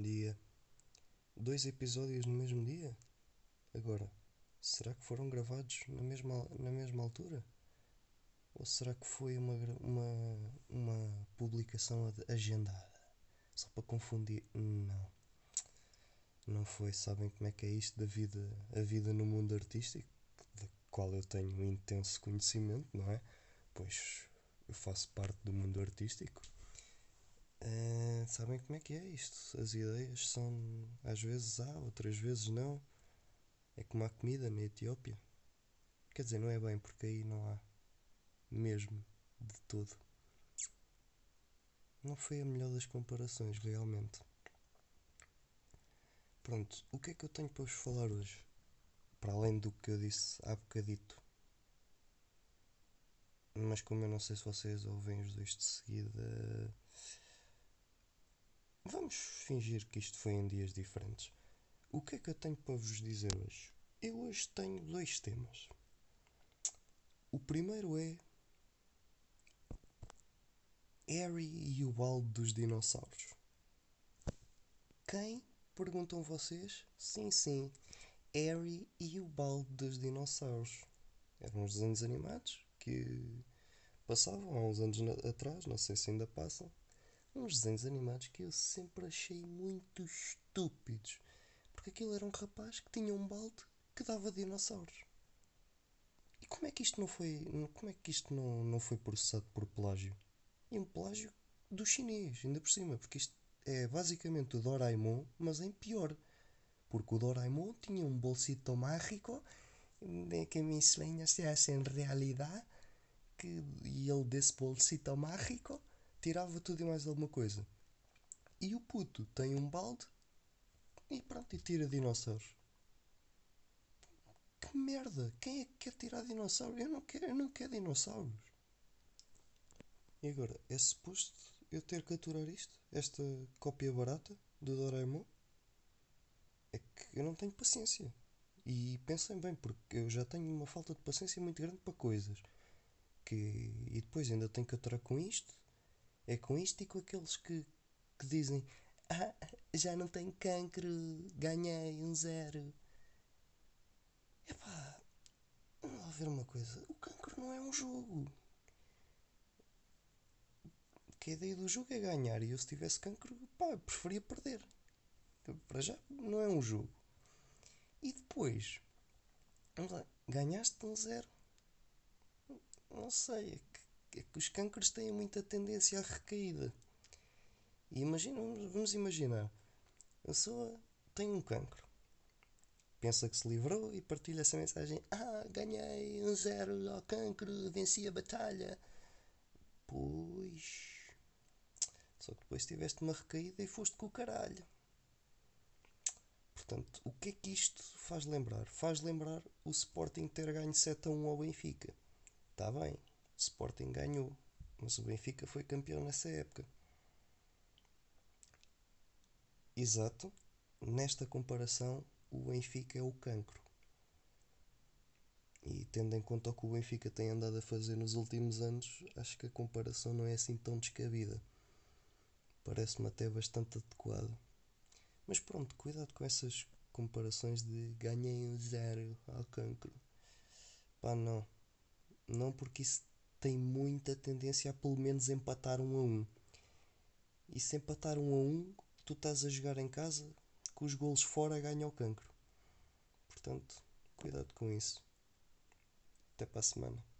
dia. Dois episódios no mesmo dia? Agora, será que foram gravados na mesma, na mesma altura? Ou será que foi uma, uma, uma publicação agendada? Só para confundir? Não. Não foi. Sabem como é que é isto da vida, a vida no mundo artístico? Da qual eu tenho um intenso conhecimento, não é? Pois eu faço parte do mundo artístico. Uh, sabem como é que é isto? As ideias são às vezes há, outras vezes não. É como a comida na Etiópia. Quer dizer, não é bem porque aí não há mesmo de todo. Não foi a melhor das comparações, realmente. Pronto, o que é que eu tenho para vos falar hoje? Para além do que eu disse há bocadito. Mas como eu não sei se vocês ouvem os dois de seguida Vamos fingir que isto foi em dias diferentes. O que é que eu tenho para vos dizer hoje? Eu hoje tenho dois temas. O primeiro é Harry e o balde dos dinossauros. Quem? Perguntam vocês? Sim, sim. Harry e o balde dos dinossauros. Eram os desenhos animados que passavam há uns anos atrás, não sei se ainda passam uns desenhos animados que eu sempre achei muito estúpidos. Porque aquilo era um rapaz que tinha um balde que dava dinossauros. E como é que isto não foi, como é que isto não, não foi processado por plágio? E um plágio do chinês, ainda por cima, porque isto é basicamente o Doraemon, mas em pior. Porque o Doraemon tinha um bolsito mágico que mis sueños se hacen realidade que, e ele desse bolsito mágico tirava tudo e mais alguma coisa. E o puto tem um balde e pronto, e tira dinossauros. Que merda! Quem é que quer tirar dinossauros? Eu não quero, eu não quero dinossauros. E agora, é suposto eu ter que aturar isto? Esta cópia barata do Doraemon? É que eu não tenho paciência. E pensem bem, porque eu já tenho uma falta de paciência muito grande para coisas. Que, e depois ainda tenho que aturar com isto é com isto e com aqueles que, que dizem: Ah, já não tenho cancro, ganhei um zero. Epá, vamos ver uma coisa: o cancro não é um jogo. Que a ideia do jogo é ganhar e eu, se tivesse cancro, pá, preferia perder. Para já, não é um jogo. E depois, vamos lá, ganhaste um zero. Não sei, é é que os cânceres têm muita tendência à recaída. E imagina, vamos imaginar, a pessoa tem um cancro, pensa que se livrou e partilha essa mensagem: Ah, ganhei um zero ao cancro, venci a batalha. Pois. Só que depois tiveste uma recaída e foste com o caralho. Portanto, o que é que isto faz lembrar? Faz lembrar o Sporting ter ganho 7 a 1 ao Benfica. Está bem, Sporting ganhou, mas o Benfica foi campeão nessa época. Exato, nesta comparação, o Benfica é o cancro. E tendo em conta o que o Benfica tem andado a fazer nos últimos anos, acho que a comparação não é assim tão descabida. Parece-me até bastante adequado. Mas pronto, cuidado com essas comparações de ganhei um zero ao cancro. Pá, não. Não porque isso tem muita tendência a pelo menos empatar um a um. E se empatar um a um, tu estás a jogar em casa, com os golos fora ganha o cancro. Portanto, cuidado com isso. Até para a semana.